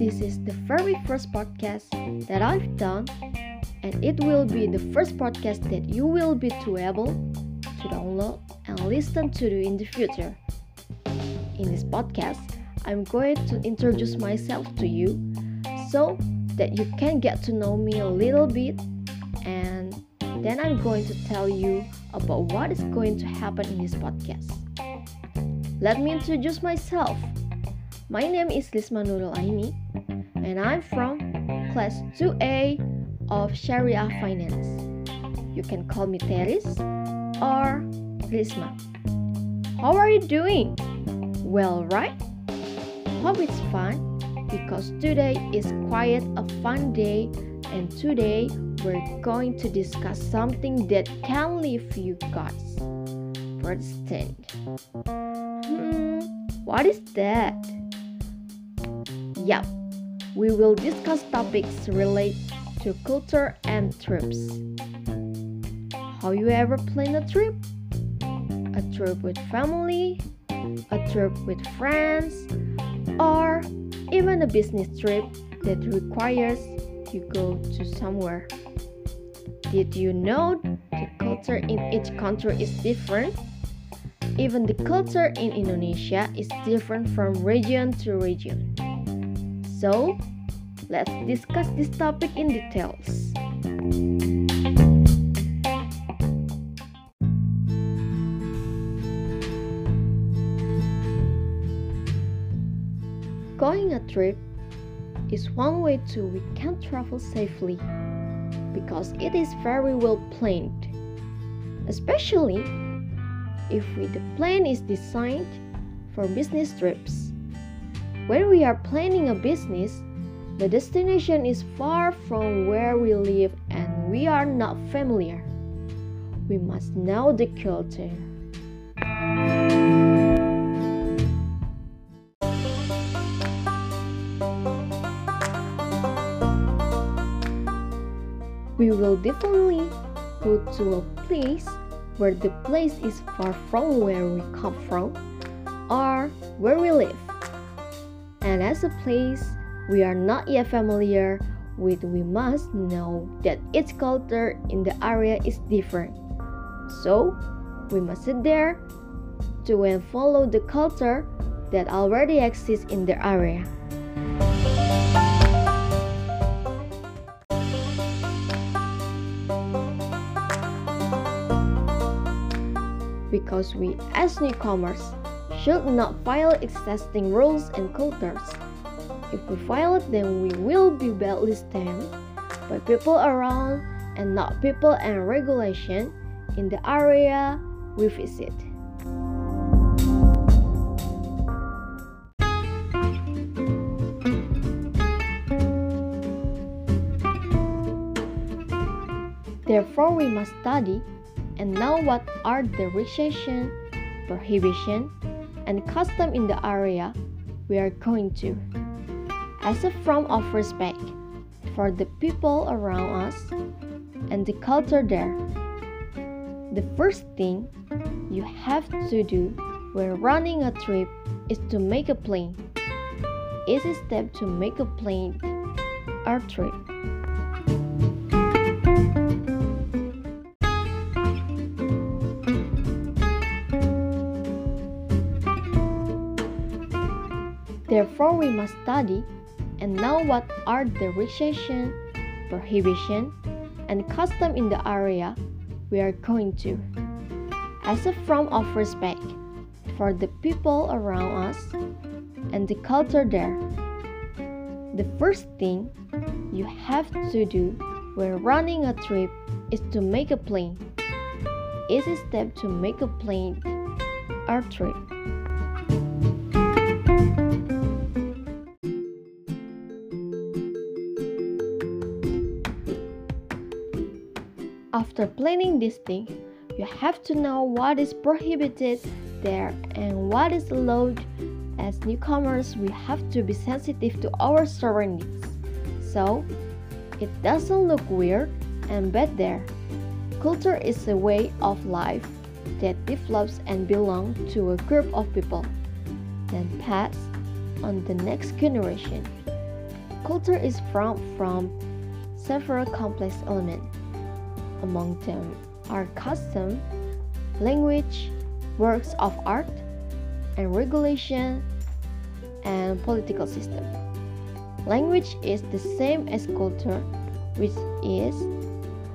This is the very first podcast that I've done, and it will be the first podcast that you will be to able to download and listen to in the future. In this podcast, I'm going to introduce myself to you so that you can get to know me a little bit and then I'm going to tell you about what is going to happen in this podcast. Let me introduce myself. My name is Risma Nurul Aini and I'm from class 2A of Sharia Finance. You can call me Teris or Risma. How are you doing? Well, right? Hope it's fun because today is quite a fun day and today we're going to discuss something that can leave you guys stand. Hmm, what is that? Yep, we will discuss topics related to culture and trips. How you ever plan a trip? A trip with family, a trip with friends, or even a business trip that requires you go to somewhere. Did you know the culture in each country is different? Even the culture in Indonesia is different from region to region. So, let's discuss this topic in details. Going a trip is one way to we can travel safely because it is very well planned. Especially if we, the plan is designed for business trips. When we are planning a business, the destination is far from where we live and we are not familiar. We must know the culture. we will definitely go to a place where the place is far from where we come from or where we live. And as a place we are not yet familiar with, we must know that each culture in the area is different. So, we must sit there to and follow the culture that already exists in the area. because we as newcomers should not violate existing rules and cultures. If we violate them, we will be badly stand by people around and not people and regulation in the area we visit. Therefore, we must study and know what are the restriction, prohibition, and custom in the area we are going to. As a form of respect for the people around us and the culture there. The first thing you have to do when running a trip is to make a plan. Easy step to make a plan our trip. Therefore, we must study and know what are the restriction, prohibition, and custom in the area we are going to. As a form of respect for the people around us and the culture there. The first thing you have to do when running a trip is to make a plan. Easy step to make a plan our trip. After planning this thing, you have to know what is prohibited there and what is allowed. As newcomers, we have to be sensitive to our surroundings so it doesn't look weird and bad there. Culture is a way of life that develops and belongs to a group of people, then pass on the next generation. culture is formed from several complex elements. Among them are custom, language, works of art, and regulation and political system. Language is the same as culture, which is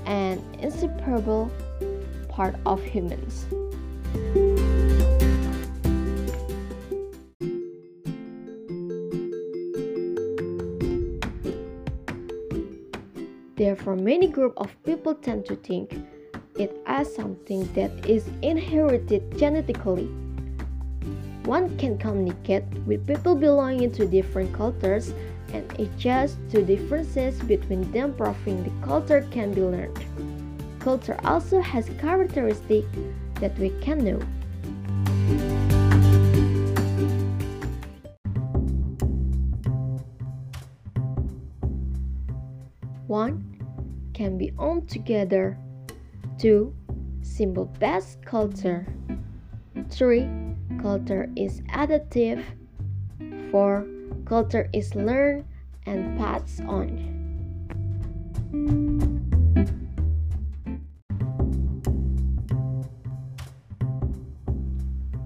an inseparable part of humans. Therefore, many group of people tend to think it as something that is inherited genetically. One can communicate with people belonging to different cultures and adjust to differences between them proving the culture can be learned. Culture also has characteristics that we can know. Together. Two, symbol best culture. Three, culture is adaptive. Four, culture is learned and passed on.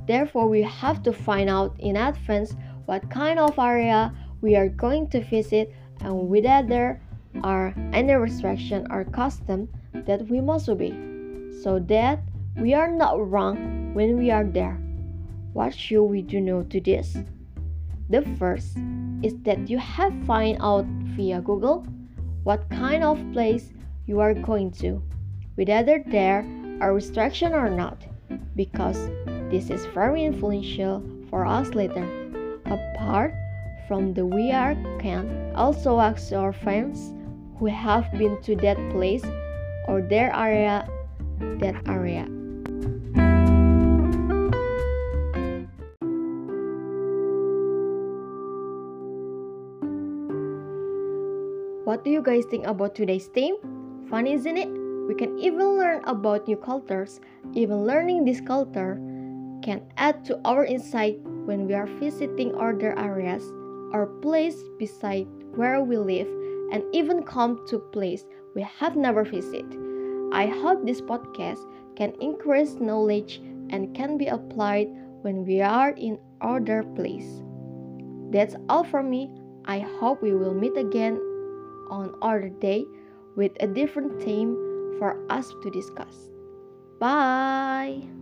Therefore, we have to find out in advance what kind of area we are going to visit and whether are any restriction or custom that we must obey, so that we are not wrong when we are there. What should we do know to this? The first is that you have find out via Google what kind of place you are going to, whether there are restriction or not, because this is very influential for us later. Apart from the we are can also ask our friends who have been to that place or their area that area. What do you guys think about today's theme? Fun, isn't it? We can even learn about new cultures. Even learning this culture can add to our insight when we are visiting other areas or place beside where we live and even come to place we have never visited. I hope this podcast can increase knowledge and can be applied when we are in other place. That's all from me. I hope we will meet again on other day with a different theme for us to discuss. Bye.